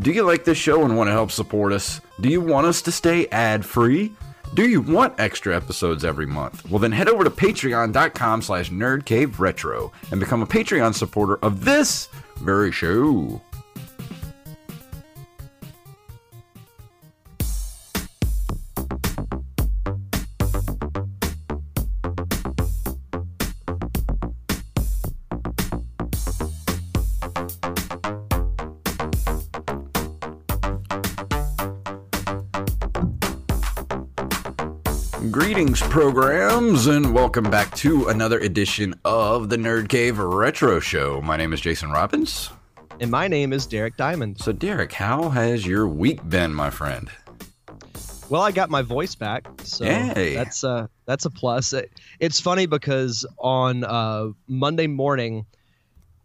Do you like this show and want to help support us? Do you want us to stay ad free? Do you want extra episodes every month? Well, then head over to patreon.com slash nerdcaveretro and become a Patreon supporter of this very show. Programs, and welcome back to another edition of the Nerd Cave Retro Show. My name is Jason Robbins. And my name is Derek Diamond. So, Derek, how has your week been, my friend? Well, I got my voice back, so Yay. that's uh that's a plus. It, it's funny because on uh, Monday morning,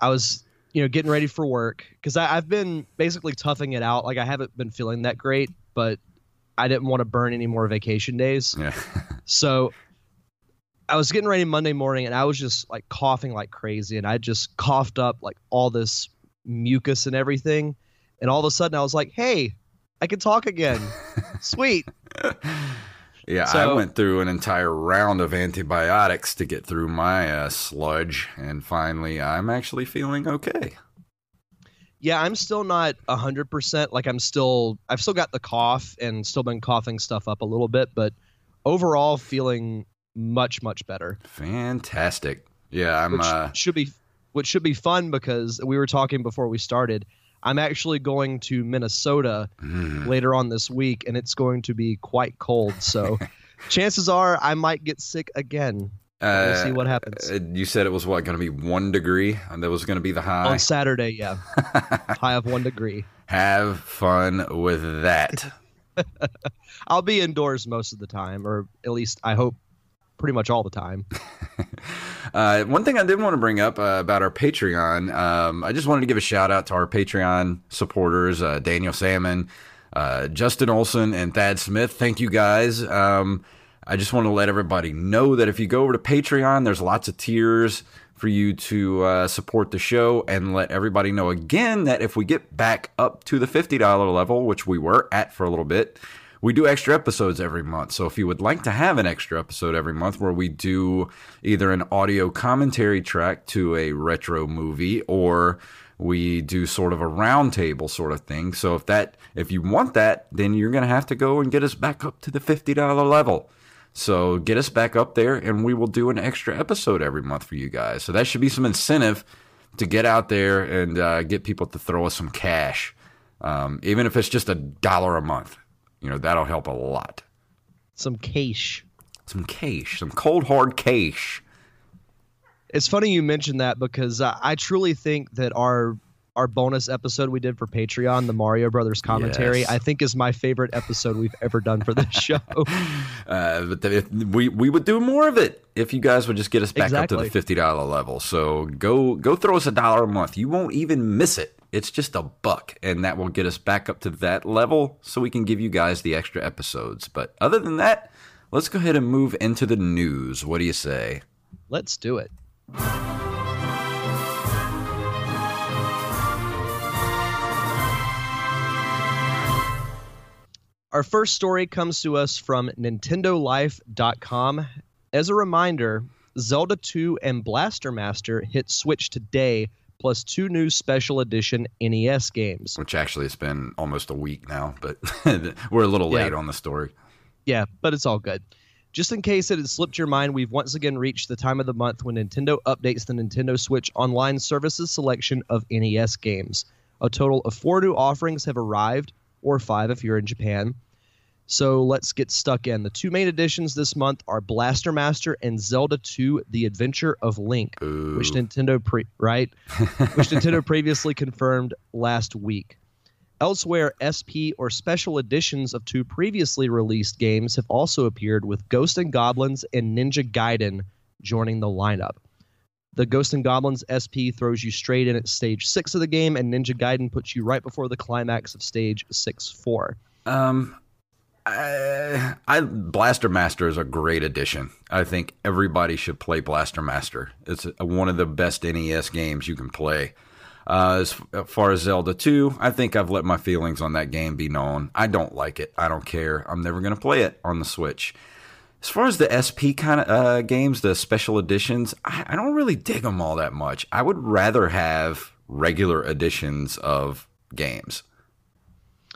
I was you know getting ready for work because I've been basically toughing it out. Like I haven't been feeling that great, but I didn't want to burn any more vacation days. Yeah. So I was getting ready Monday morning and I was just like coughing like crazy and I just coughed up like all this mucus and everything. And all of a sudden I was like, hey, I can talk again. Sweet. Yeah, I went through an entire round of antibiotics to get through my uh, sludge, and finally, I'm actually feeling okay. Yeah, I'm still not 100%. Like I'm still, I've still got the cough and still been coughing stuff up a little bit, but overall feeling much, much better. Fantastic. Yeah, I'm. which Uh, should be which should be fun because we were talking before we started. I'm actually going to Minnesota mm, later on this week, and it's going to be quite cold. So, chances are I might get sick again. We'll uh, see what happens uh, You said it was what going to be one degree, and that was going to be the high. on Saturday. Yeah, high of one degree. Have fun with that. I'll be indoors most of the time, or at least I hope pretty much all the time. Uh, one thing I did want to bring up uh, about our Patreon, um, I just wanted to give a shout out to our Patreon supporters, uh, Daniel Salmon, uh, Justin Olson, and Thad Smith. Thank you guys. Um, I just want to let everybody know that if you go over to Patreon, there's lots of tiers for you to uh, support the show and let everybody know again that if we get back up to the $50 level, which we were at for a little bit, we do extra episodes every month. So if you would like to have an extra episode every month where we do either an audio commentary track to a retro movie or we do sort of a roundtable sort of thing. So if that if you want that, then you're going to have to go and get us back up to the $50 level. So get us back up there and we will do an extra episode every month for you guys. So that should be some incentive to get out there and uh, get people to throw us some cash. Um, even if it's just a dollar a month, you know, that'll help a lot. Some cash. Some cash, some cold hard cash. It's funny you mentioned that because uh, I truly think that our our bonus episode we did for Patreon, the Mario Brothers commentary, Yes. I think is my favorite episode we've ever done for this show. Uh, but the, we we would do more of it if you guys would just get us back up to the fifty dollar level. So go go throw us a dollar a month. You won't even miss it. It's just a buck, and that will get us back up to that level, so we can give you guys the extra episodes. But other than that, let's go ahead and move into the news. What do you say? Let's do it. Our first story comes to us from NintendoLife.com. As a reminder, Zelda 2 and Blaster Master hit Switch today, plus two new special edition NES games. Which actually it's been almost a week now, but we're a little Yeah. late on the story. Yeah, but it's all good. Just in case it had slipped your mind, we've once again reached the time of the month when Nintendo updates the Nintendo Switch Online Services selection of NES games. A total of four new offerings have arrived, or five if you're in Japan. So let's get stuck in. The two main additions this month are Blaster Master and Zelda 2: The Adventure of Link, which Nintendo pre- right, which Nintendo previously confirmed last week. Elsewhere, SP or special editions of two previously released games have also appeared, with Ghost and Goblins and Ninja Gaiden joining the lineup. The Ghost and Goblins SP throws you straight in at stage six of the game, and Ninja Gaiden puts you right before the climax of stage six four. Um, I, I Blaster Master is a great addition. I think everybody should play Blaster Master. It's one of the best NES games you can play. Uh, as far as Zelda 2, I think I've let my feelings on that game be known. I don't like it. I don't care. I'm never going to play it on the Switch. As far as the SP kind of uh, games, the special editions, I, I don't really dig them all that much. I would rather have regular editions of games.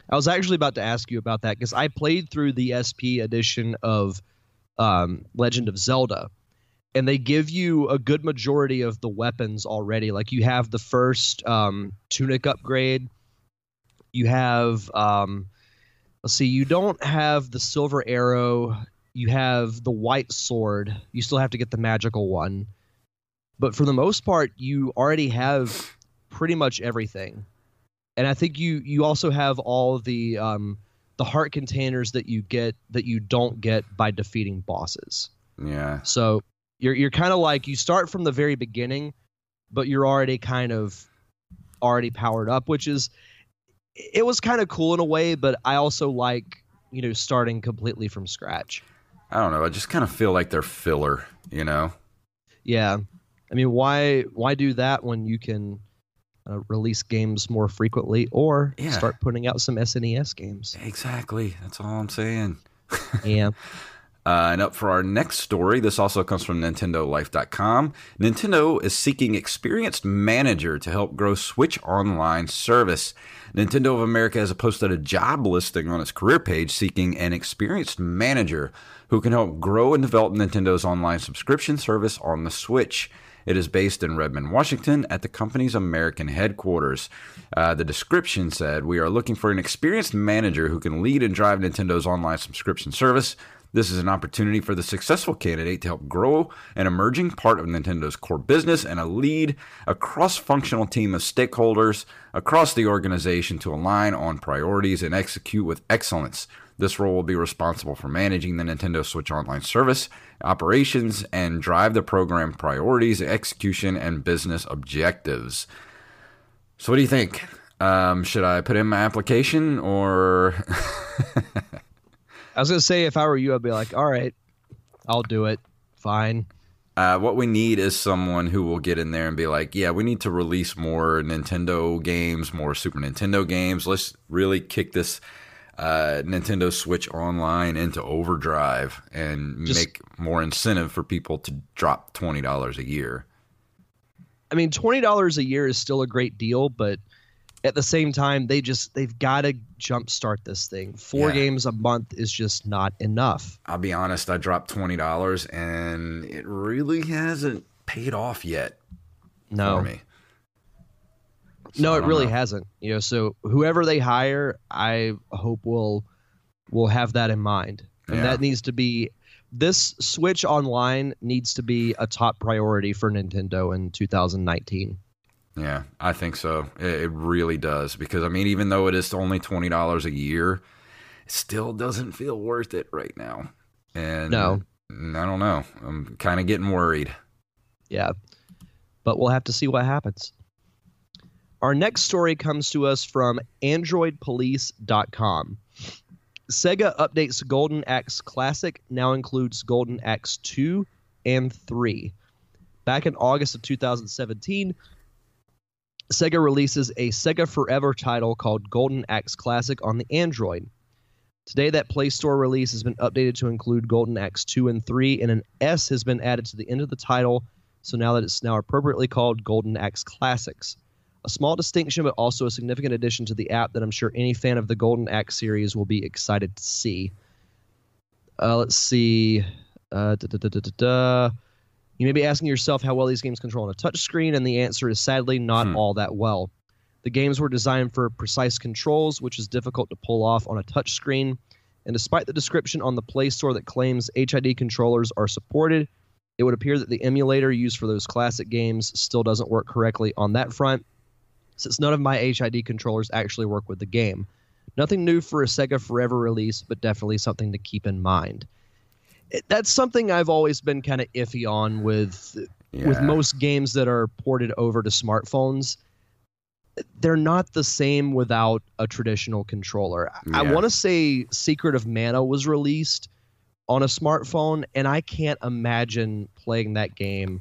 I was actually about to ask you about that because I played through the SP edition of um, Legend of Zelda, and they give you a good majority of the weapons already. Like you have the first um, tunic upgrade, you have um, let's see, you don't have the silver arrow, you have the white sword. You still have to get the magical one, but for the most part, you already have pretty much everything. And I think you you also have all the um, the heart containers that you get that you don't get by defeating bosses. Yeah. So you're you're kind of like you start from the very beginning, but you're already kind of already powered up, which is it was kind of cool in a way, but I also like you know starting completely from scratch. I don't know. I just kind of feel like they're filler, you know. Yeah, I mean, why why do that when you can uh, release games more frequently or Yeah. start putting out some SNES games? Exactly. That's all I'm saying. yeah. Uh, and up for our next story, this also comes from NintendoLife.com. Nintendo is seeking experienced manager to help grow Switch Online service. Nintendo of America has posted a job listing on its career page seeking an experienced manager who can help grow and develop Nintendo's online subscription service on the Switch. It is based in Redmond, Washington, at the company's American headquarters. Uh, the description said, We are looking for an experienced manager who can lead and drive Nintendo's online subscription service. This is an opportunity for the successful candidate to help grow an emerging part of Nintendo's core business and a lead a cross functional team of stakeholders across the organization to align on priorities and execute with excellence. This role will be responsible for managing the Nintendo Switch Online service, operations, and drive the program priorities, execution, and business objectives. So, what do you think? Um, should I put in my application or. I was gonna say if I were you, I'd be like, all right, I'll do it. Fine. Uh, what we need is someone who will get in there and be like, yeah, we need to release more Nintendo games, more Super Nintendo games. Let's really kick this uh, Nintendo Switch Online into overdrive and Just- make more incentive for people to drop twenty dollars a year. I mean, twenty dollars a year is still a great deal, but at the same time, they just they've got to jumpstart this thing. Four Yeah. games a month is just not enough. I'll be honest, I dropped twenty dollars and it really hasn't paid off yet No, for me. So no, it really know. hasn't. You know, so whoever they hire, I hope will will have that in mind, and Yeah. that needs to be this Switch Online needs to be a top priority for Nintendo in 2019. Yeah, I think so. It, it really does because I mean, even though it is only twenty dollars a year, it still doesn't feel worth it right now. And No. I don't know. I'm kind of getting worried. Yeah. But we'll have to see what happens. Our next story comes to us from AndroidPolice.com. Sega updates Golden Axe Classic now includes Golden Axe 2 and 3. Back in August of 2017, Sega releases a Sega Forever title called Golden Axe Classic on the Android. Today, that Play Store release has been updated to include Golden Axe 2 and 3, and an S has been added to the end of the title, so now that it's now appropriately called Golden Axe Classics. A small distinction, but also a significant addition to the app that I'm sure any fan of the Golden Axe series will be excited to see. Uh, let's see. Uh, da, da, da. You may be asking yourself how well these games control on a touchscreen, and the answer is sadly not Hmm. all that well. The games were designed for precise controls, which is difficult to pull off on a touchscreen. And despite the description on the Play Store that claims HID controllers are supported, it would appear that the emulator used for those classic games still doesn't work correctly on that front, since none of my HID controllers actually work with the game. Nothing new for a Sega Forever release, but definitely something to keep in mind. It, that's something I've always been kind of iffy on with Yeah. with most games that are ported over to smartphones they're not the same without a traditional controller i want to say secret of mana was released on a smartphone and i can't imagine playing that game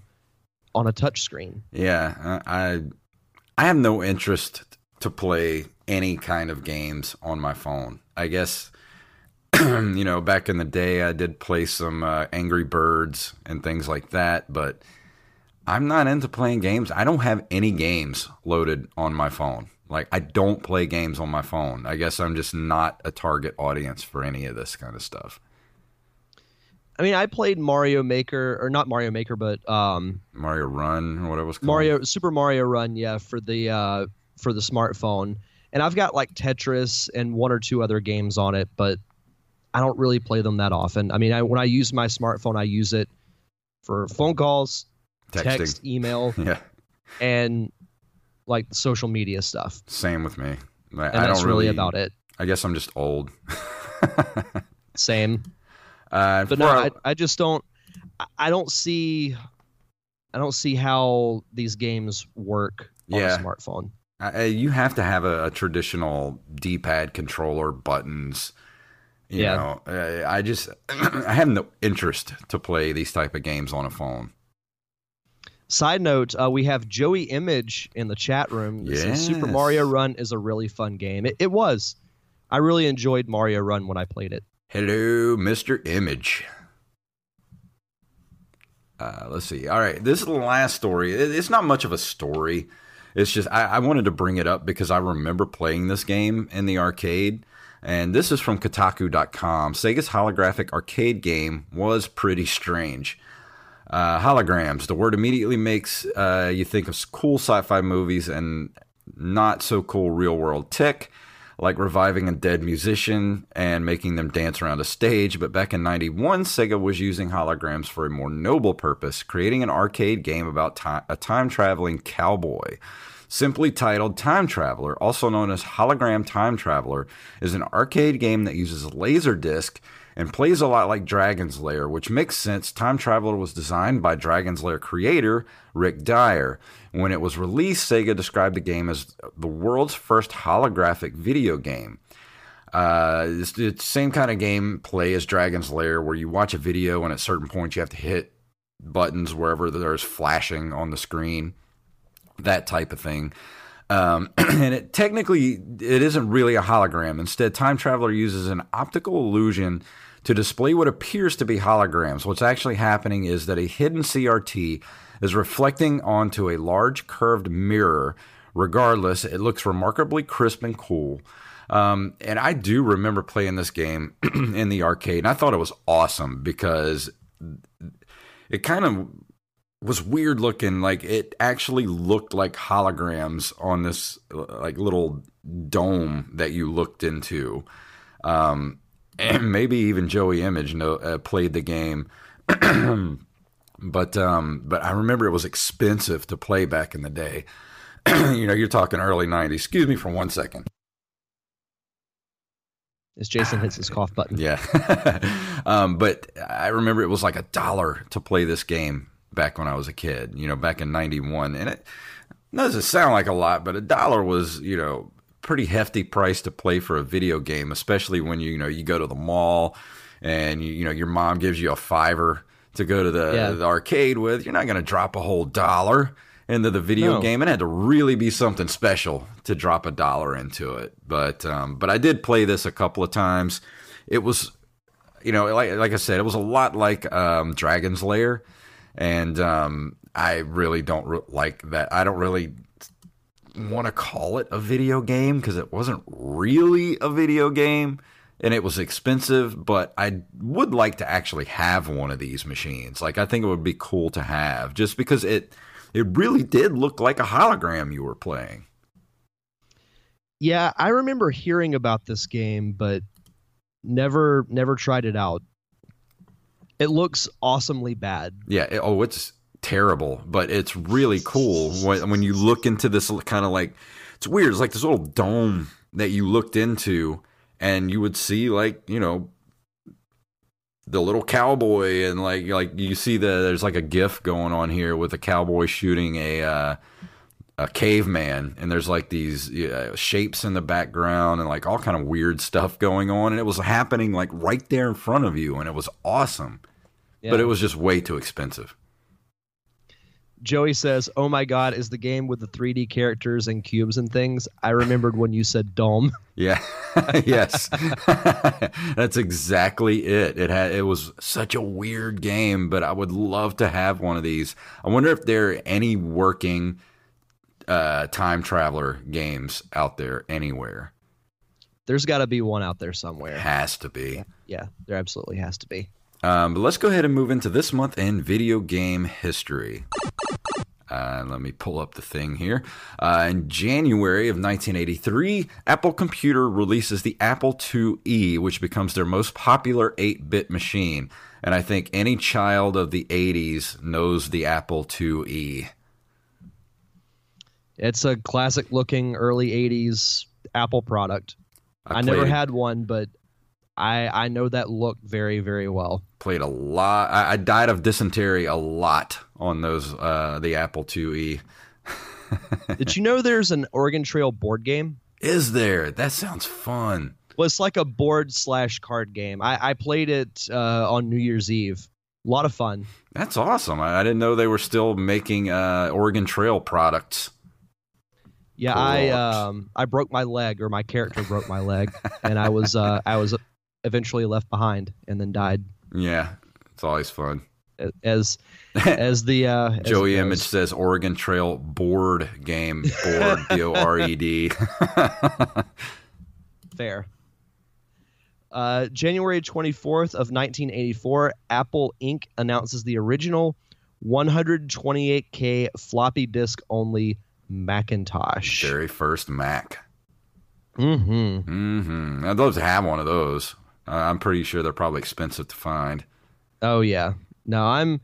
on a touchscreen Yeah, I I have no interest to play any kind of games on my phone. I guess you know, back in the day, I did play some uh, Angry Birds and things like that, but I'm not into playing games. I don't have any games loaded on my phone. Like, I don't play games on my phone. I guess I'm just not a target audience for any of this kind of stuff. I mean, I played Mario Maker, or not Mario Maker, but um, Mario Run, or whatever it was called. Mario Super Mario Run, yeah, for the uh, for the smartphone. And I've got like Tetris and one or two other games on it, but I don't really play them that often. I mean, I, when I use my smartphone, I use it for phone calls, Texting. text, email, Yeah, and like social media stuff. same with me. I, And I that's don't really really about it. I guess I'm just old. Same. Uh, But no, I, I just don't. I- don't see. I don't see how these games work on Yeah. a smartphone. Uh, you have to have a, a traditional D-pad controller, buttons. You Yeah. know, uh, I just I have no interest to play these type of games on a phone. Side note: uh, We have Joey Image in the chat room. Super Mario Run is a really fun game. It, it was. I really enjoyed Mario Run when I played it. Hello, Mr. Image. Uh, let's see. All right, this is the last story. It's not much of a story. It's just I, I wanted to bring it up because I remember playing this game in the arcade. And this is from Kotaku.com. Sega's holographic arcade game was pretty strange. Uh, holograms. The word immediately makes uh, you think of cool sci-fi movies and not so cool real-world tech, like reviving a dead musician and making them dance around a stage. But back in '91, Sega was using holograms for a more noble purpose, creating an arcade game about ti a time-traveling cowboy. Simply titled Time Traveler, also known as Hologram Time Traveler, is an arcade game that uses Laserdisc and plays a lot like Dragon's Lair, which makes sense. Time Traveler was designed by Dragon's Lair creator Rick Dyer. When it was released, Sega described the game as the world's first holographic video game. Uh, it's the same kind of game play as Dragon's Lair, where you watch a video and at certain points you have to hit buttons wherever there's flashing on the screen that type of thing. Um, and it technically it isn't really a hologram. Instead, Time Traveler uses an optical illusion to display what appears to be holograms. What's actually happening is that a hidden CRT is reflecting onto a large curved mirror. Regardless, it looks remarkably crisp and cool. Um, and I do remember playing this game in the arcade, and I thought it was awesome because it kind of was weird looking. Like it actually looked like holograms on this like little dome that you looked into. Um, and maybe even Joey Image know, uh, played the game. but um, but I remember it was expensive to play back in the day. you know, you're talking early '90s. Excuse me for one second. As Jason hits his cough button. Yeah. um, but I remember it was like a dollar to play this game back when I was a kid, you know, back in 91. And it doesn't sound like a lot, but a dollar was, you know, pretty hefty price to play for a video game, especially when you, you know, you go to the mall and, you, you know, your mom gives you a fiver to go to the, Yeah. the arcade with. You're not going to drop a whole dollar into the video No. game. It had to really be something special to drop a dollar into it. But um, but I did play this a couple of times. It was, you know, like like I said, it was a lot like um, Dragon's Lair, and um, I really don't re- like that. I don't really want to call it a video game because it wasn't really a video game and it was expensive but i would like to actually have one of these machines like i think it would be cool to have just because it it really did look like a hologram you were playing Yeah, I remember hearing about this game, but never never tried it out. It looks awesomely bad. yeah it- oh it's terrible but it's really cool when, when you look into this kind of like it's weird it's like this little dome that you looked into and you would see like you know the little cowboy and like like you see the there's like a gif going on here with a cowboy shooting a uh a caveman and there's like these uh, shapes in the background and like all kind of weird stuff going on and it was happening like right there in front of you and it was awesome but it was just way too expensive Joey says, "Oh my God, is the game with the 3D characters and cubes and things?" I remembered when you said dome. Yeah, yes, that's exactly it. It had it was such a weird game, but I would love to have one of these. I wonder if there are any working uh, time traveler games out there anywhere. There's got to be one out there somewhere. Has to be. Yeah, there absolutely has to be. Um, but let's go ahead and move into this month in video game history. Uh, let me pull up the thing here. Uh, in January of 1983, Apple Computer releases the Apple IIe, which becomes their most popular 8 bit machine. And I think any child of the 80s knows the Apple IIe. It's a classic looking early 80s Apple product. I, I never had one, but I I know that look very very well. Played a lot. I, I died of dysentery a lot on those uh, the Apple IIe. Did you know there's an Oregon Trail board game? Is there? That sounds fun. Well, it's like a board slash card game. I, I played it uh, on New Year's Eve. A lot of fun. That's awesome. I, I didn't know they were still making uh, Oregon Trail products. Yeah, I um I broke my leg, or my character broke my leg, and I was uh I was eventually left behind and then died. Yeah, it's always fun. As as the uh, Joey Image says, Oregon Trail board game board B O R E D. Fair. Uh, January 24th of 1984, Apple Inc. announces the original 128K floppy disk only Macintosh. Very first Mac. Mm-hmm. Mm-hmm. I'd love to have one of those. Uh, I'm pretty sure they're probably expensive to find. Oh yeah. No, I'm.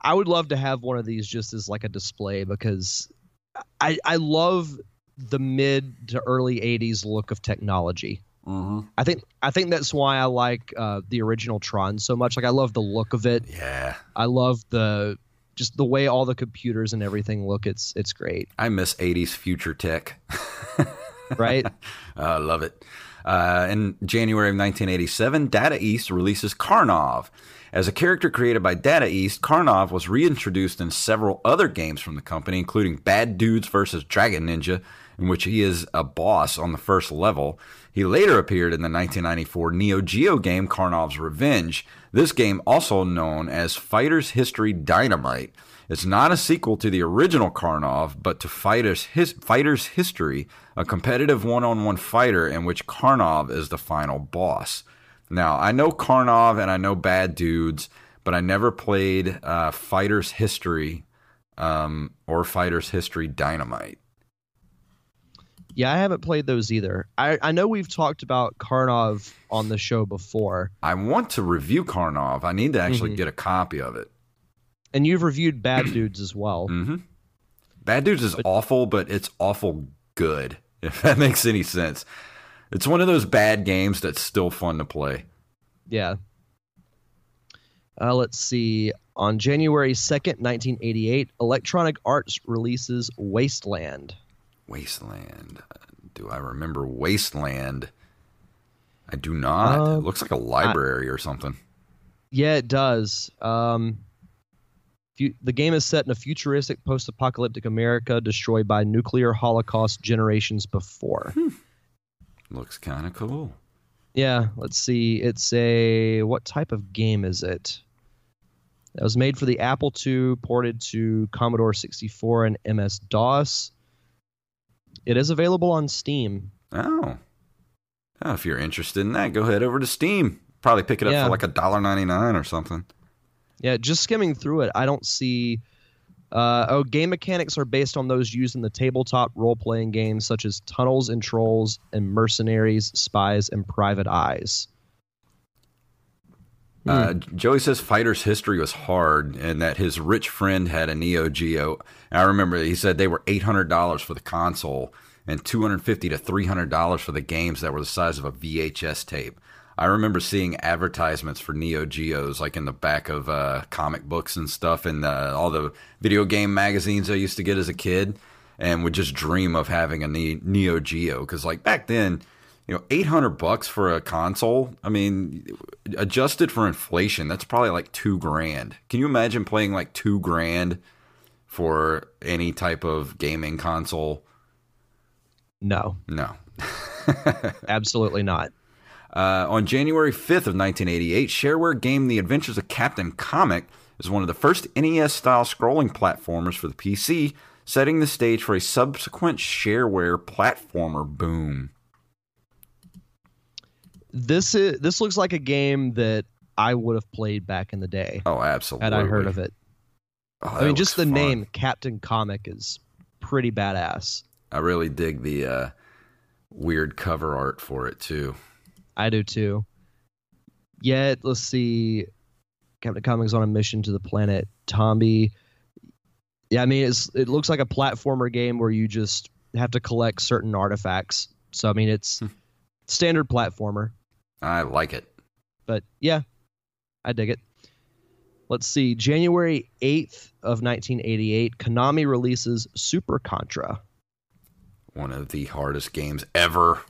I would love to have one of these just as like a display because I I love the mid to early '80s look of technology. Mm-hmm. I think I think that's why I like uh, the original Tron so much. Like I love the look of it. Yeah. I love the just the way all the computers and everything look. It's it's great. I miss '80s future tech. right. I love it. Uh, in January of 1987, Data East releases Karnov. As a character created by Data East, Karnov was reintroduced in several other games from the company, including Bad Dudes vs. Dragon Ninja, in which he is a boss on the first level. He later appeared in the 1994 Neo Geo game Karnov's Revenge. This game, also known as Fighters History Dynamite, it's not a sequel to the original Karnov, but to Fighters, His, Fighters History, a competitive one on one fighter in which Karnov is the final boss. Now, I know Karnov and I know Bad Dudes, but I never played uh, Fighters History um, or Fighters History Dynamite. Yeah, I haven't played those either. I, I know we've talked about Karnov on the show before. I want to review Karnov. I need to actually mm-hmm. get a copy of it. And you've reviewed Bad Dudes as well. Mm-hmm. Bad Dudes is but, awful, but it's awful good, if that makes any sense. It's one of those bad games that's still fun to play. Yeah. Uh, let's see. On January 2nd, 1988, Electronic Arts releases Wasteland. Wasteland. Do I remember Wasteland? I do not. Uh, it looks like a library I, or something. Yeah, it does. Um, the game is set in a futuristic post-apocalyptic America destroyed by nuclear holocaust generations before. Hmm. Looks kind of cool. Yeah, let's see. It's a what type of game is it? It was made for the Apple II, ported to Commodore 64 and MS DOS. It is available on Steam. Oh. oh if you're interested in that, go head over to Steam. Probably pick it up yeah. for like a dollar ninety nine or something. Yeah, just skimming through it, I don't see. Uh, oh, game mechanics are based on those used in the tabletop role playing games such as Tunnels and Trolls and Mercenaries, Spies, and Private Eyes. Uh, Joey says Fighter's history was hard and that his rich friend had a Neo Geo. And I remember he said they were $800 for the console and $250 to $300 for the games that were the size of a VHS tape. I remember seeing advertisements for Neo Geos like in the back of uh, comic books and stuff, and uh, all the video game magazines I used to get as a kid, and would just dream of having a Neo Geo because like back then, you know, eight hundred bucks for a console. I mean, adjusted for inflation, that's probably like two grand. Can you imagine playing like two grand for any type of gaming console? No, No. absolutely not. Uh, on January 5th of 1988, shareware game The Adventures of Captain Comic is one of the first NES-style scrolling platformers for the PC, setting the stage for a subsequent shareware platformer boom. This is this looks like a game that I would have played back in the day Oh, absolutely. had I heard of it. Oh, I mean, just the fun. name Captain Comic is pretty badass. I really dig the uh, weird cover art for it too. I do too. Yet, let's see. Captain Comic's on a mission to the planet Tambi. Yeah, I mean, it's it looks like a platformer game where you just have to collect certain artifacts. So, I mean, it's Hmm. standard platformer. I like it. But yeah, I dig it. Let's see. January 8th of 1988, Konami releases Super Contra. One of the hardest games ever.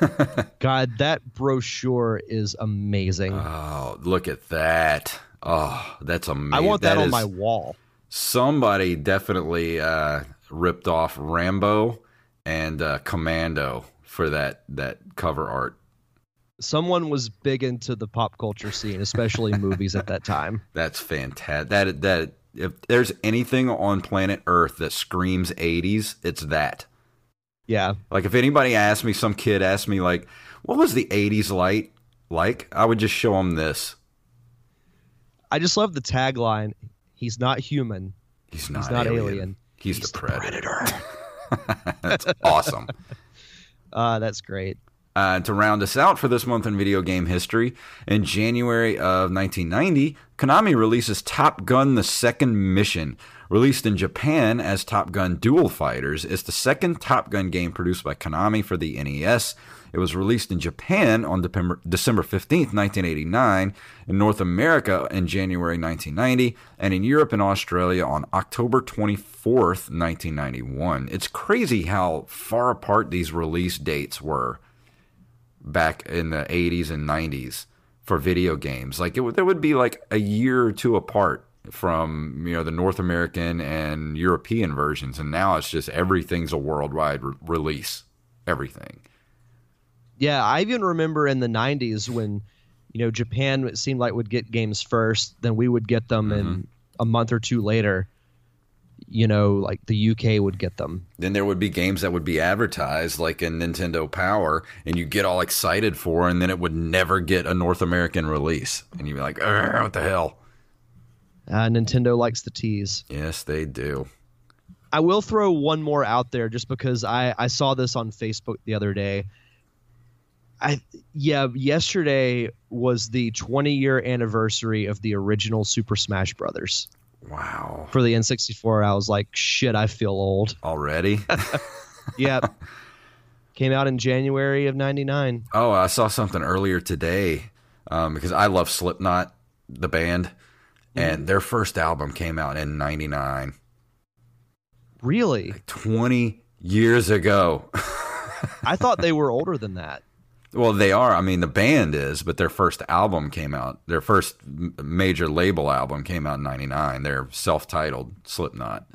God, that brochure is amazing. oh, look at that. Oh, that's amazing. I want that, on is- my wall. somebody definitely uh, ripped off Rambo and uh, Commando for that that cover art. Someone was big into the pop culture scene, especially movies at that time. That's fantastic. That that if there's anything on planet Earth that screams 80s, it's that. Yeah. Like if anybody asked me, some kid asked me like, "What was the '80s like?" Like I would just show them this. I just love the tagline. He's not human. He's not, He's not alien. alien. He's, He's the the predator. That's awesome. Uh, that's great. Uh, to round us out for this month in video game history, in January of 1990, Konami releases Top Gun: The Second Mission. Released in Japan as Top Gun Dual Fighters, it's the second Top Gun game produced by Konami for the NES. It was released in Japan on December, December 15th, 1989, in North America in January 1990, and in Europe and Australia on October 24th, 1991. It's crazy how far apart these release dates were back in the 80s and 90s for video games. Like it would, there would be like a year or two apart from you know the North American and European versions, and now it's just everything's a worldwide re- release. Everything. Yeah, I even remember in the 90s when, you know, Japan it seemed like would get games first, then we would get them mm-hmm. in a month or two later. You know, like the UK would get them. Then there would be games that would be advertised like in Nintendo Power, and you get all excited for, and then it would never get a North American release, and you'd be like, "What the hell?" Uh, Nintendo likes the tease. Yes, they do. I will throw one more out there just because I, I saw this on Facebook the other day. I yeah, yesterday was the 20 year anniversary of the original Super Smash Brothers Wow. for the N64. I was like, shit, I feel old. Already? yep. Came out in January of 99. Oh, I saw something earlier today um, because I love Slipknot, the band, and their first album came out in '99, Really? 20 years ago. I thought they were older than that. Well, they are. I mean, the band is, but their first album came out. Their first major label album came out in '99. They're self-titled Slipknot.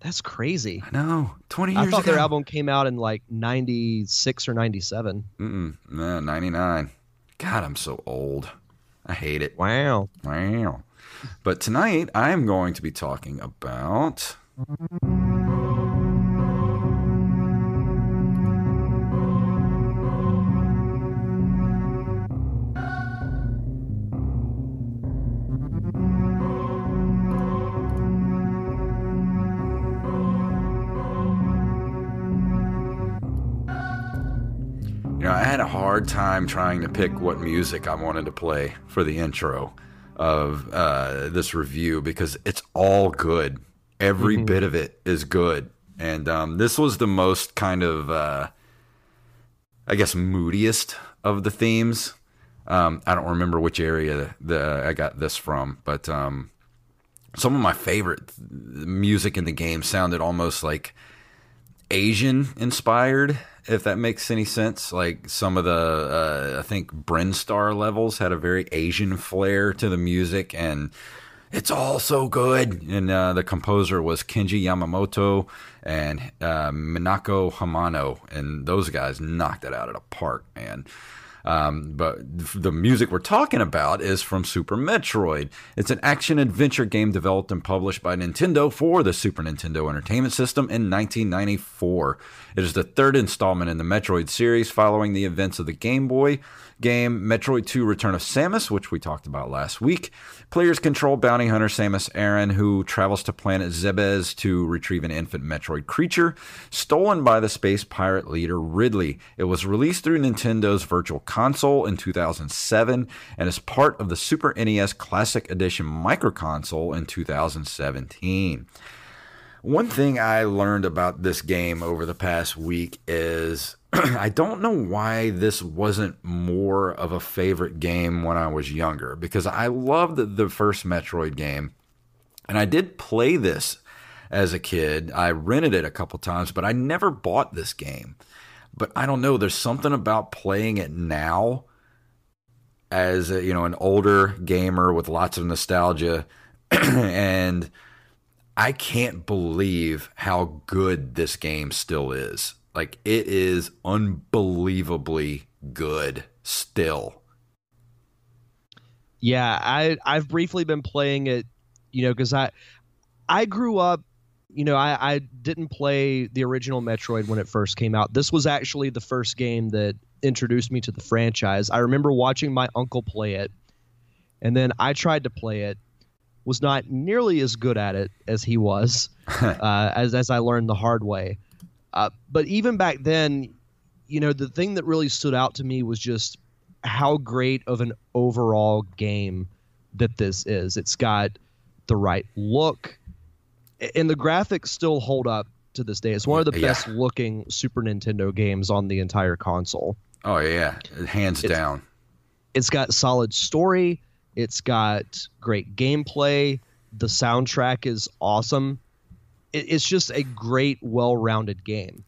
That's crazy. I know, 20 years I thought ago. their album came out in like 96 or 97. Mm-mm, no, '99. God, I'm so old. I hate it. Wow. Wow. But tonight I am going to be talking about had a hard time trying to pick what music I wanted to play for the intro of uh, this review because it's all good. Every bit of it is good. And um, this was the most kind of, uh, I guess, moodiest of the themes. Um, I don't remember which area the, I got this from, but um, some of my favorite music in the game sounded almost like Asian inspired, if that makes any sense. Like some of the, uh, I think Brinstar levels had a very Asian flair to the music, and it's all so good. And uh, the composer was Kenji Yamamoto and uh, Minako Hamano, and those guys knocked it out of the park, man. Um, but the music we're talking about is from Super Metroid. It's an action adventure game developed and published by Nintendo for the Super Nintendo Entertainment System in 1994. It is the third installment in the Metroid series following the events of the Game Boy game Metroid 2 Return of Samus, which we talked about last week. Players control bounty hunter Samus Aran, who travels to planet Zebes to retrieve an infant Metroid creature stolen by the space pirate leader Ridley. It was released through Nintendo's Virtual Console in 2007 and is part of the Super NES Classic Edition microconsole in 2017. One thing I learned about this game over the past week is I don't know why this wasn't more of a favorite game when I was younger because I loved the, first Metroid game and I did play this as a kid. I rented it a couple times, but I never bought this game. But I don't know, there's something about playing it now as a, you know an older gamer with lots of nostalgia and I can't believe how good this game still is. Like it is unbelievably good still. Yeah, I I've briefly been playing it, you know, because I I grew up, you know, I I didn't play the original Metroid when it first came out. This was actually the first game that introduced me to the franchise. I remember watching my uncle play it, and then I tried to play it, was not nearly as good at it as he was, uh, as as I learned the hard way. Uh, but even back then, you know, the thing that really stood out to me was just how great of an overall game that this is. It's got the right look, and the graphics still hold up to this day. It's one of the yeah. best looking Super Nintendo games on the entire console. Oh yeah, hands it's, down. It's got solid story. It's got great gameplay. The soundtrack is awesome. It's just a great, well-rounded game.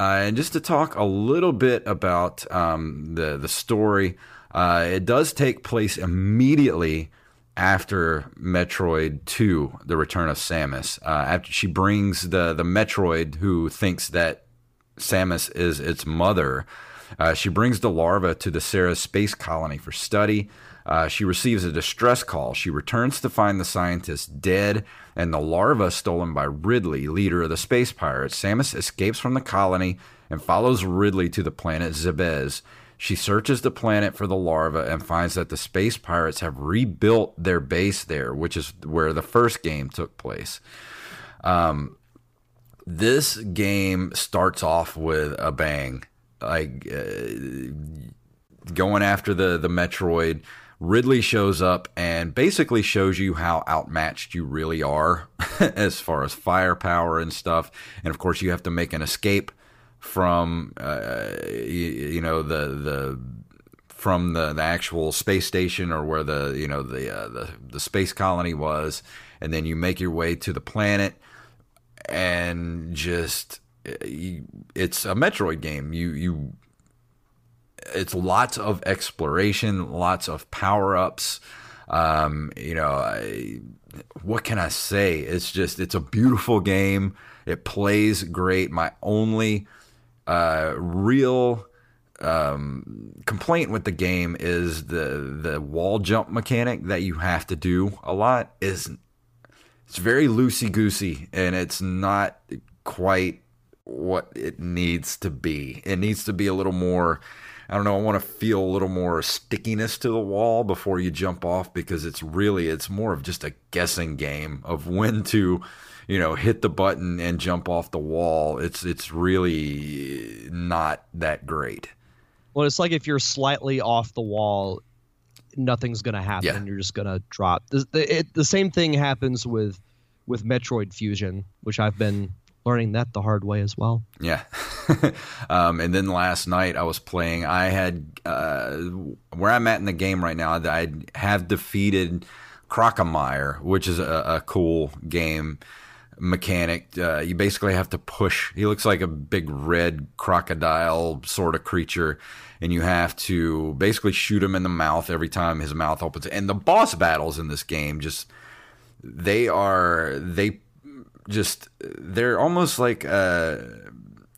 Uh, and just to talk a little bit about um, the the story, uh, it does take place immediately after Metroid Two: The Return of Samus. Uh, after she brings the the Metroid who thinks that Samus is its mother, uh, she brings the larva to the Ceres space colony for study. Uh, she receives a distress call. She returns to find the scientist dead and the larva stolen by Ridley, leader of the space pirates. Samus escapes from the colony and follows Ridley to the planet Zebes. She searches the planet for the larva and finds that the space pirates have rebuilt their base there, which is where the first game took place. Um, this game starts off with a bang, like uh, going after the the Metroid Ridley shows up and basically shows you how outmatched you really are as far as firepower and stuff. And of course, you have to make an escape from uh, you, you, know the the from the, the actual space station or where the you know the, uh, the the space colony was, and then you make your way to the planet and just it's a Metroid game. You you it's lots of exploration, lots of power ups. Um, you know, I, what can I say? It's just it's a beautiful game. It plays great. My only uh, real um, complaint with the game is the the wall jump mechanic that you have to do a lot is it's very loosey goosey and it's not quite what it needs to be. It needs to be a little more I don't know. I want to feel a little more stickiness to the wall before you jump off because it's really it's more of just a guessing game of when to, you know, hit the button and jump off the wall. It's it's really not that great. Well, it's like if you're slightly off the wall, nothing's going to happen. Yeah. You're just going to drop. The, the, it, the same thing happens with with Metroid Fusion, which I've been learning that the hard way as well. Yeah. um, and then last night I was playing. I had uh, where I'm at in the game right now. I have defeated Crocomire, which is a, a cool game mechanic. Uh, you basically have to push. He looks like a big red crocodile sort of creature, and you have to basically shoot him in the mouth every time his mouth opens. And the boss battles in this game just they are they just they're almost like a,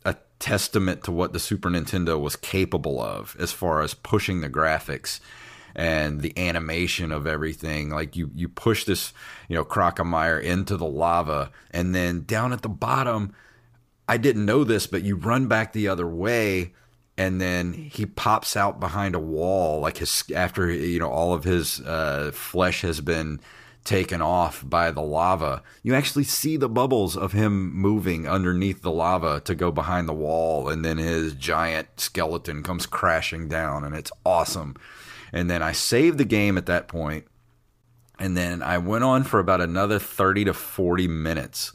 a testament to what the Super Nintendo was capable of as far as pushing the graphics and the animation of everything. Like you, you push this, you know, Crocomire into the lava, and then down at the bottom, I didn't know this, but you run back the other way, and then he pops out behind a wall, like his after you know all of his uh, flesh has been taken off by the lava. You actually see the bubbles of him moving underneath the lava to go behind the wall, and then his giant skeleton comes crashing down, and it's awesome. And then I saved the game at that point, and then I went on for about another 30 to 40 minutes.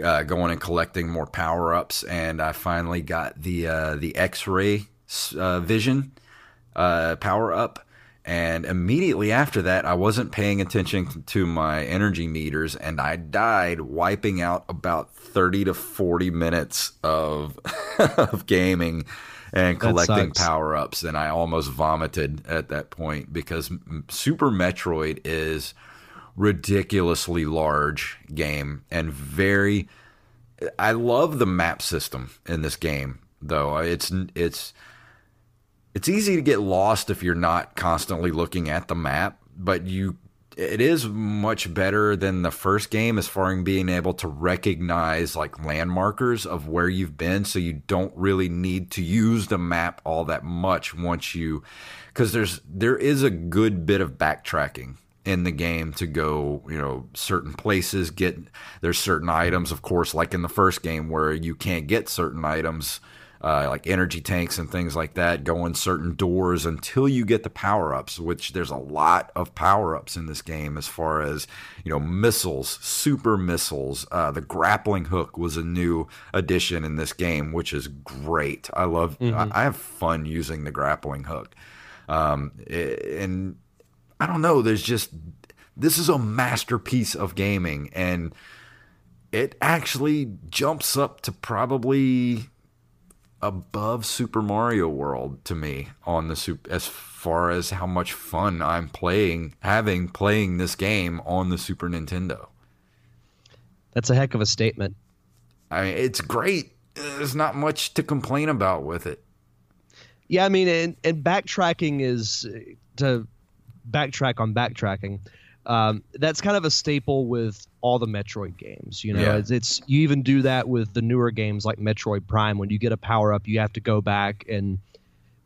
Uh, going and collecting more power ups, and I finally got the uh, the X ray uh, vision uh, power up, and immediately after that, I wasn't paying attention to my energy meters and I died wiping out about 30 to 40 minutes of, of gaming and collecting power ups. And I almost vomited at that point because Super Metroid is ridiculously large game and very. I love the map system in this game, though. It's it's it's easy to get lost if you're not constantly looking at the map, but you it is much better than the first game as far as being able to recognize like landmarkers of where you've been so you don't really need to use the map all that much once you cuz there's there is a good bit of backtracking in the game to go, you know, certain places get there's certain items of course like in the first game where you can't get certain items uh, like energy tanks and things like that, go in certain doors until you get the power ups, which there's a lot of power ups in this game as far as, you know, missiles, super missiles. Uh, the grappling hook was a new addition in this game, which is great. I love, mm-hmm. I, I, have fun using the grappling hook. Um, and I don't know, there's just, this is a masterpiece of gaming and it actually jumps up to probably above Super Mario World to me on the super as far as how much fun I'm playing having playing this game on the Super Nintendo. That's a heck of a statement. I mean, it's great. There's not much to complain about with it. Yeah, I mean, and, and backtracking is to backtrack on backtracking. Um, that's kind of a staple with all the Metroid games. You know, yeah. it's, it's, you even do that with the newer games like Metroid Prime. When you get a power up, you have to go back and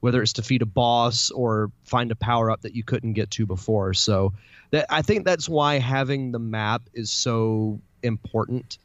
whether it's defeat a boss or find a power up that you couldn't get to before. So that I think that's why having the map is so important.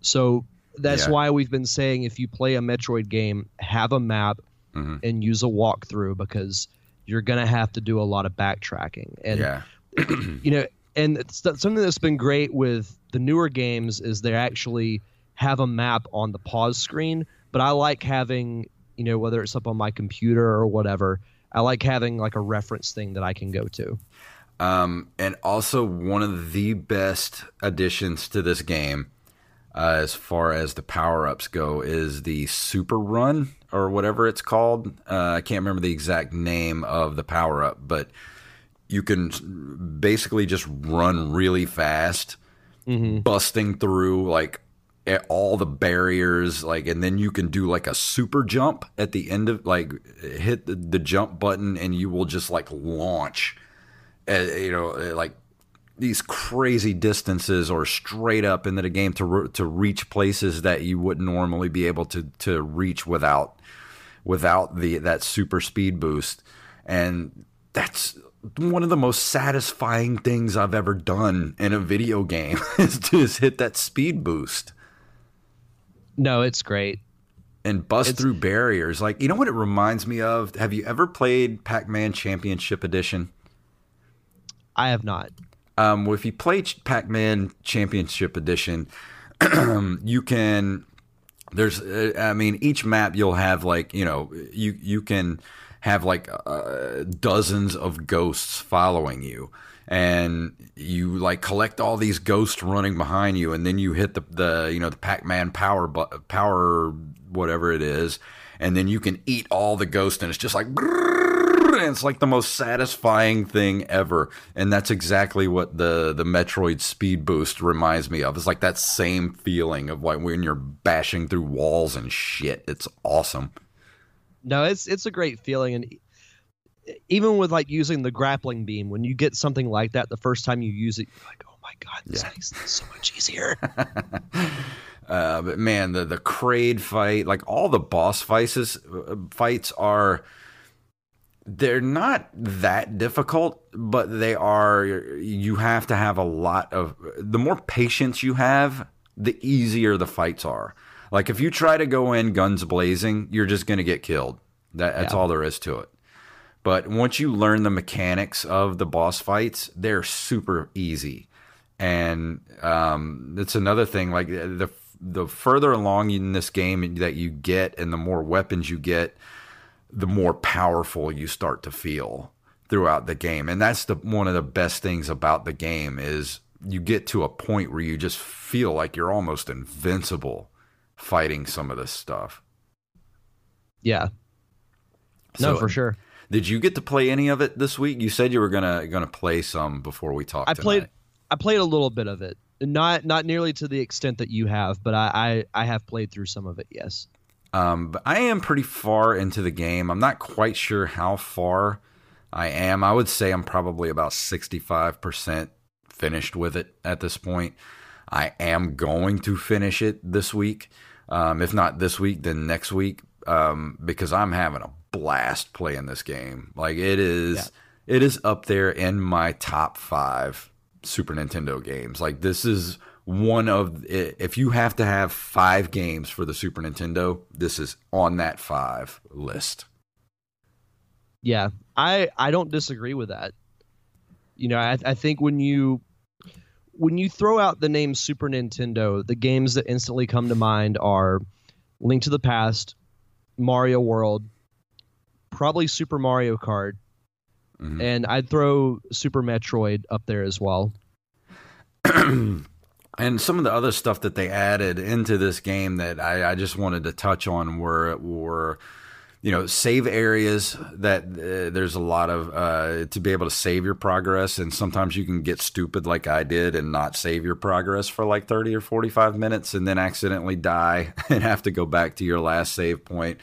So that's yeah. why we've been saying if you play a Metroid game, have a map mm-hmm. and use a walkthrough because you're gonna have to do a lot of backtracking. And yeah you know, and something that's been great with the newer games is they actually have a map on the pause screen. But I like having, you know, whether it's up on my computer or whatever, I like having like a reference thing that I can go to. Um, and also one of the best additions to this game, uh, as far as the power ups go, is the Super Run or whatever it's called. Uh, I can't remember the exact name of the power up, but you can basically just run really fast, mm-hmm. busting through like all the barriers like and then you can do like a super jump at the end of like hit the, the jump button and you will just like launch uh, you know uh, like these crazy distances or straight up into the game to re- to reach places that you wouldn't normally be able to to reach without without the that super speed boost and that's one of the most satisfying things I've ever done in a video game is to just hit that speed boost. No, it's great. And bust it's, through barriers. Like, you know what it reminds me of? Have you ever played Pac Man Championship Edition? I have not. Um, well, if you play Pac Man Championship Edition, you can. There's, uh, I mean, each map you'll have like, you know, you you can have like uh, dozens of ghosts following you and you like collect all these ghosts running behind you and then you hit the, the you know the pac-man power power whatever it is and then you can eat all the ghosts and it's just like and it's like the most satisfying thing ever. And that's exactly what the the Metroid Speed Boost reminds me of. It's like that same feeling of like when you're bashing through walls and shit. It's awesome. No, it's it's a great feeling, and even with like using the grappling beam, when you get something like that the first time you use it, you're like, oh my god, this yeah. makes this so much easier. uh, but man, the the Kraid fight, like all the boss fights, uh, fights are they're not that difficult, but they are. You have to have a lot of. The more patience you have, the easier the fights are. Like if you try to go in guns blazing, you're just going to get killed. That, that's yeah. all there is to it. But once you learn the mechanics of the boss fights, they're super easy. And um, it's another thing. Like the the further along in this game that you get, and the more weapons you get, the more powerful you start to feel throughout the game. And that's the one of the best things about the game is you get to a point where you just feel like you're almost invincible fighting some of this stuff. Yeah. No, for sure. Did you get to play any of it this week? You said you were gonna gonna play some before we talked. I tonight. played. I played a little bit of it, not not nearly to the extent that you have, but I I, I have played through some of it. Yes. Um, but I am pretty far into the game. I'm not quite sure how far I am. I would say I'm probably about 65% finished with it at this point. I am going to finish it this week. Um, if not this week, then next week, um, because I'm having a blast playing this game. Like it is, yeah. it is up there in my top five Super Nintendo games. Like this is one of if you have to have five games for the Super Nintendo, this is on that five list. Yeah, I I don't disagree with that. You know, I I think when you when you throw out the name Super Nintendo, the games that instantly come to mind are Link to the Past, Mario World, probably Super Mario Kart, mm-hmm. and I'd throw Super Metroid up there as well. and some of the other stuff that they added into this game that I, I just wanted to touch on were were you know save areas that uh, there's a lot of uh, to be able to save your progress. And sometimes you can get stupid like i did and not save your progress for like 30 or 45 minutes and then accidentally die and have to go back to your last save point.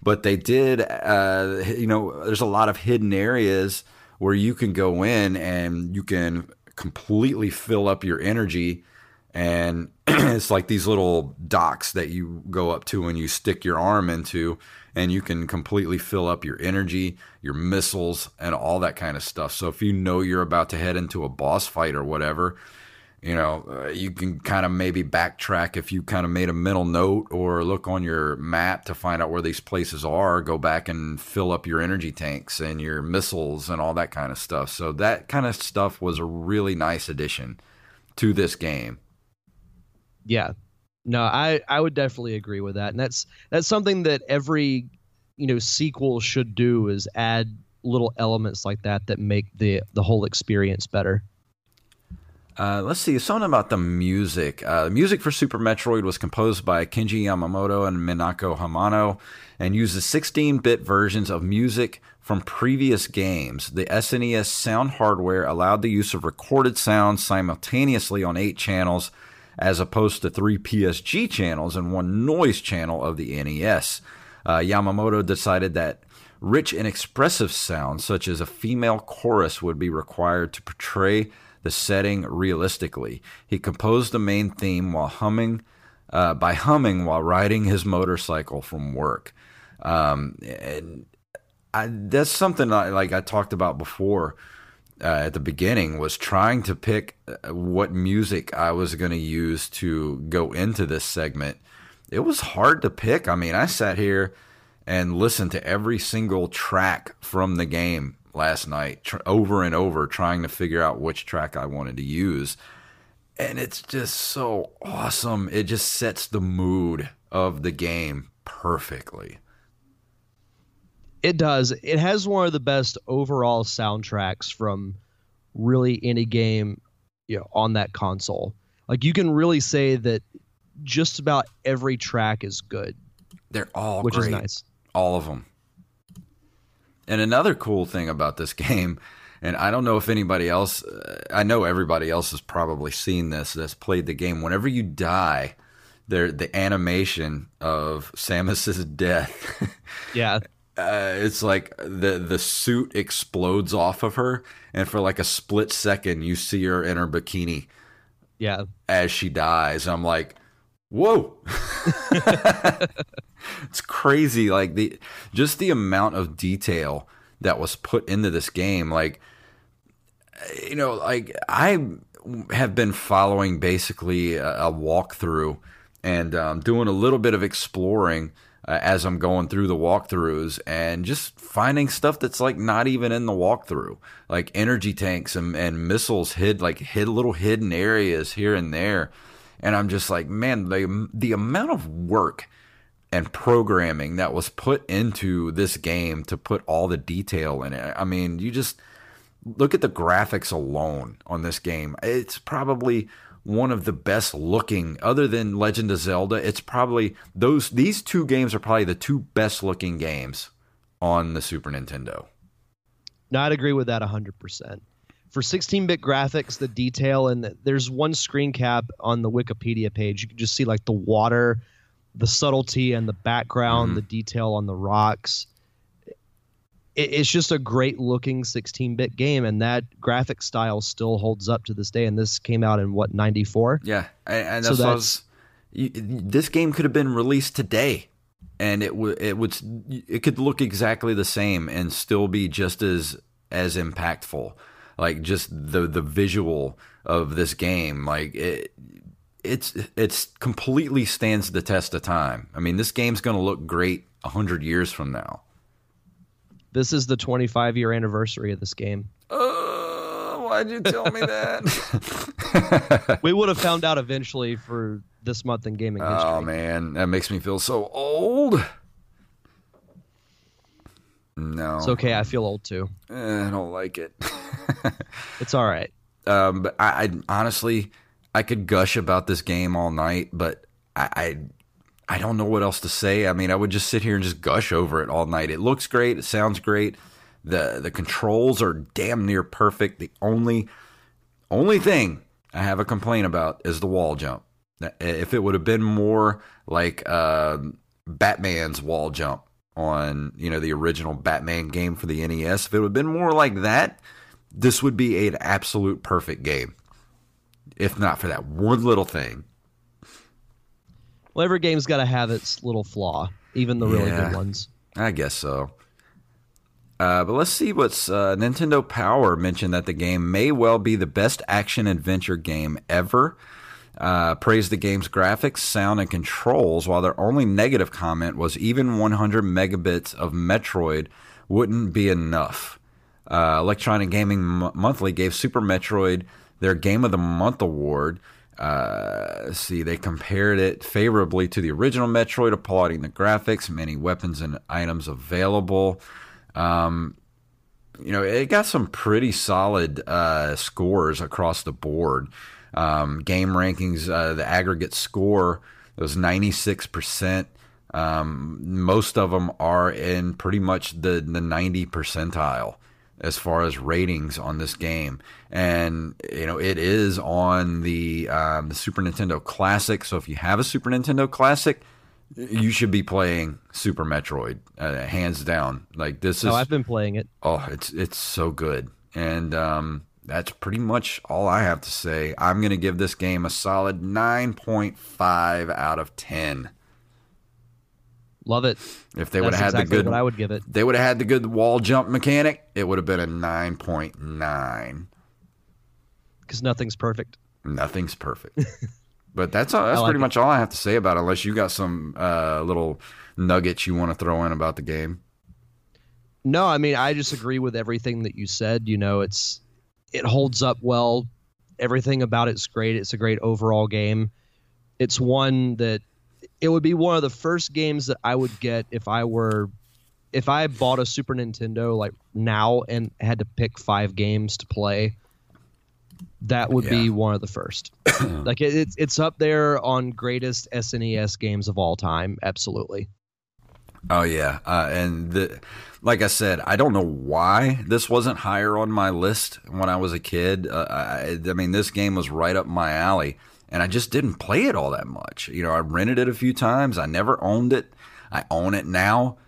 But they did uh, you know there's a lot of hidden areas where you can go in and you can completely fill up your energy and it's like these little docks that you go up to and you stick your arm into and you can completely fill up your energy your missiles and all that kind of stuff. So if you know you're about to head into a boss fight or whatever you know uh, you can kind of maybe backtrack if you kind of made a mental note or look on your map to find out where these places are go back and fill up your energy tanks and your missiles and all that kind of stuff. So that kind of stuff was a really nice addition to this game yeah. No, I I would definitely agree with that. And that's that's something that every you know sequel should do is add little elements like that that make the the whole experience better. Uh, let's see something about the music. Uh, the music for Super Metroid was composed by Kenji Yamamoto and Minako Hamano, and uses 16-bit versions of music from previous games. The SNES sound hardware allowed the use of recorded sounds simultaneously on eight channels as opposed to three PSG channels and one noise channel of the NES. Uh, Yamamoto decided that rich and expressive sounds, such as a female chorus, would be required to portray the setting realistically. He composed the main theme while humming, uh, by humming while riding his motorcycle from work. Um, and I, that's something I, like I talked about before uh, at the beginning was trying to pick uh, what music I was going to use to go into this segment. It was hard to pick. I mean, I sat here and listened to every single track from the game last night tr- over and over, trying to figure out which track I wanted to use. And it's just so awesome. It just sets the mood of the game perfectly. It does. It has one of the best overall soundtracks from really any game you know, on that console. Like you can really say that just about every track is good. They're all which great. is nice. All of them. And another cool thing about this game, and I don't know if anybody else, uh, I know everybody else has probably seen this that's played the game. Whenever you die, there the animation of Samus's death. yeah. Uh, it's like the the suit explodes off of her, and for like a split second, you see her in her bikini. Yeah. As she dies, I'm like, whoa. it's crazy like the just the amount of detail that was put into this game like you know like i have been following basically a, a walkthrough and um, doing a little bit of exploring uh, as i'm going through the walkthroughs and just finding stuff that's like not even in the walkthrough like energy tanks and, and missiles hid like hid little hidden areas here and there and i'm just like man the, the amount of work and programming that was put into this game to put all the detail in it. I mean, you just look at the graphics alone on this game. It's probably one of the best looking other than Legend of Zelda. It's probably those these two games are probably the two best looking games on the Super Nintendo. No, I'd agree with that 100%. For 16-bit graphics, the detail and there's one screen cap on the Wikipedia page. You can just see like the water the subtlety and the background, mm-hmm. the detail on the rocks. It, it's just a great looking 16 bit game, and that graphic style still holds up to this day. And this came out in what 94? Yeah, and, and that's, so that's you, this game could have been released today, and it would it would it could look exactly the same and still be just as as impactful. Like just the the visual of this game, like it, it's it's completely stands the test of time. I mean, this game's going to look great hundred years from now. This is the 25 year anniversary of this game. Oh, why'd you tell me that? we would have found out eventually for this month in gaming history. Oh man, that makes me feel so old. No, it's okay. I feel old too. Eh, I don't like it. it's all right. Um, but I, I honestly I could gush about this game all night, but I, I, don't know what else to say. I mean, I would just sit here and just gush over it all night. It looks great. It sounds great. the The controls are damn near perfect. The only only thing I have a complaint about is the wall jump. If it would have been more like uh, Batman's wall jump on you know the original Batman game for the NES, if it would have been more like that, this would be an absolute perfect game if not for that one little thing. Well, every game's got to have its little flaw, even the really yeah, good ones. I guess so. Uh, but let's see what's uh, Nintendo Power mentioned that the game may well be the best action adventure game ever. Uh, praised the game's graphics, sound, and controls, while their only negative comment was even 100 megabits of Metroid wouldn't be enough. Uh, Electronic Gaming M- Monthly gave Super Metroid their Game of the Month award. Uh, see, they compared it favorably to the original Metroid, applauding the graphics, many weapons and items available. Um, you know, it got some pretty solid uh, scores across the board. Um, GameRankings, uh, the aggregate score was 96%. Um, most of them are in pretty much the, the 90 percentile as far as ratings on this game, and you know it is on the um, the Super Nintendo Classic. So if you have a Super Nintendo Classic, you should be playing Super Metroid, uh, hands down. Like this is. Oh, I've been playing it. Oh, it's it's so good, and um, that's pretty much all I have to say. I'm going to give this game a solid 9.5 out of 10. Love it. If they would have had exactly the good, I would give it. They would have had the good wall jump mechanic. It would have been a nine point nine. Because nothing's perfect. Nothing's perfect. but that's all, that's like pretty it. much all I have to say about it. Unless you got some uh, little nuggets you want to throw in about the game. No, I mean I just agree with everything that you said. You know, it's it holds up well. Everything about it's great. It's a great overall game. It's one that it would be one of the first games that I would get if I were if I bought a Super Nintendo like now and had to pick five games to play. That would yeah. be one of the first. like it, it's it's up there on greatest SNES games of all time. Absolutely. Oh yeah, uh, and the, like I said, I don't know why this wasn't higher on my list when I was a kid. Uh, I, I mean, this game was right up my alley, and I just didn't play it all that much. You know, I rented it a few times. I never owned it. I own it now,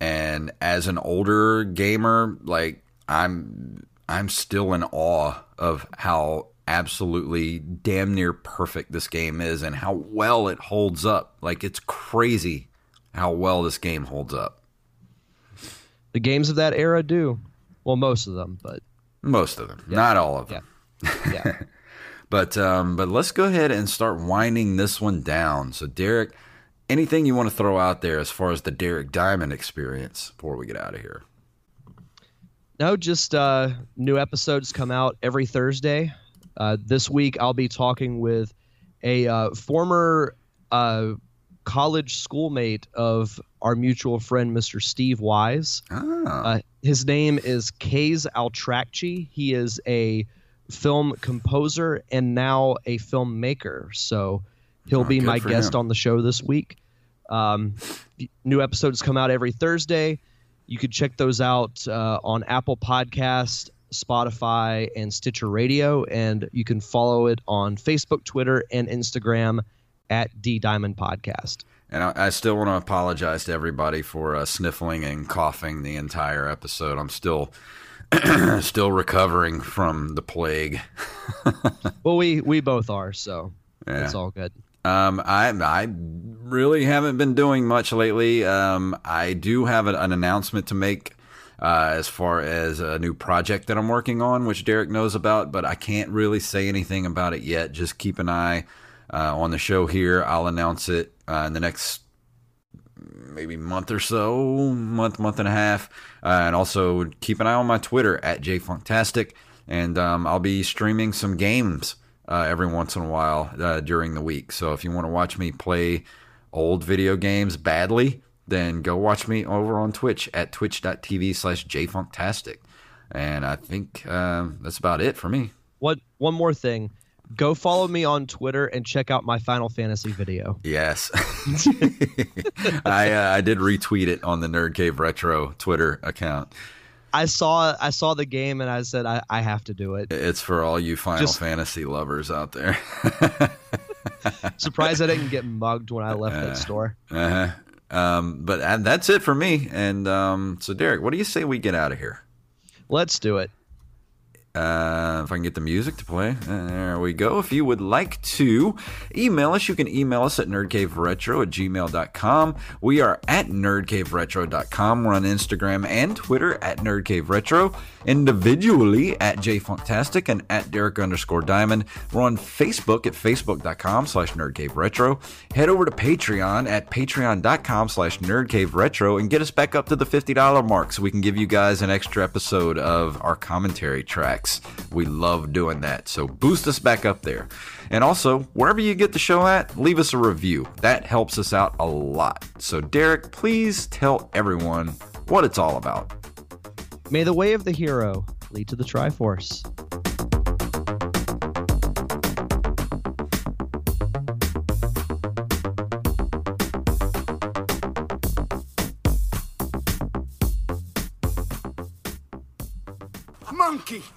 and as an older gamer, like I'm, I'm still in awe of how absolutely damn near perfect this game is and how well it holds up. Like it's crazy how well this game holds up. The games of that era do. Well, most of them, but most of them, yeah. not all of them. Yeah. yeah. but um, but let's go ahead and start winding this one down. So, Derek, anything you want to throw out there as far as the Derek Diamond experience before we get out of here? No, just uh, new episodes come out every Thursday. Uh, this week, I'll be talking with a uh, former uh, college schoolmate of our mutual friend, Mr. Steve Wise. Ah. Uh, his name is Kays Altracchi. He is a film composer and now a filmmaker. So he'll oh, be my guest him. on the show this week. Um, new episodes come out every Thursday. You could check those out uh, on Apple Podcast, Spotify, and Stitcher Radio, and you can follow it on Facebook, Twitter, and Instagram at D Diamond Podcast. And I, I still want to apologize to everybody for uh, sniffling and coughing the entire episode. I'm still still recovering from the plague. well, we we both are, so yeah. it's all good. Um, I I really haven't been doing much lately. Um, I do have an, an announcement to make uh, as far as a new project that I'm working on, which Derek knows about, but I can't really say anything about it yet. Just keep an eye uh, on the show here. I'll announce it uh, in the next maybe month or so, month, month and a half. Uh, and also keep an eye on my Twitter at jfunktastic. And um, I'll be streaming some games uh, every once in a while uh, during the week. So if you want to watch me play old video games badly, then go watch me over on Twitch at twitch.tv slash jfunktastic. And I think uh, that's about it for me. What one more thing. Go follow me on Twitter and check out my Final Fantasy video. Yes, I uh, I did retweet it on the Nerd Cave Retro Twitter account. I saw I saw the game and I said I, I have to do it. It's for all you Final Just, Fantasy lovers out there. surprised I didn't get mugged when I left uh, that store. Uh-huh. Um, but and that's it for me. And um, so, Derek, what do you say we get out of here? Let's do it. Uh, if I can get the music to play. There we go. If you would like to email us, you can email us at nerdcaveretro at gmail.com. We are at nerdcaveretro.com. We're on Instagram and Twitter at nerdcaveretro, individually at jfunktastic and at Derek underscore diamond. We're on Facebook at facebook.com slash nerdcaveretro. Head over to Patreon at patreon.com slash nerdcaveretro and get us back up to the $50 mark so we can give you guys an extra episode of our commentary track. We love doing that. So boost us back up there. And also, wherever you get the show at, leave us a review. That helps us out a lot. So, Derek, please tell everyone what it's all about. May the way of the hero lead to the Triforce. monkey.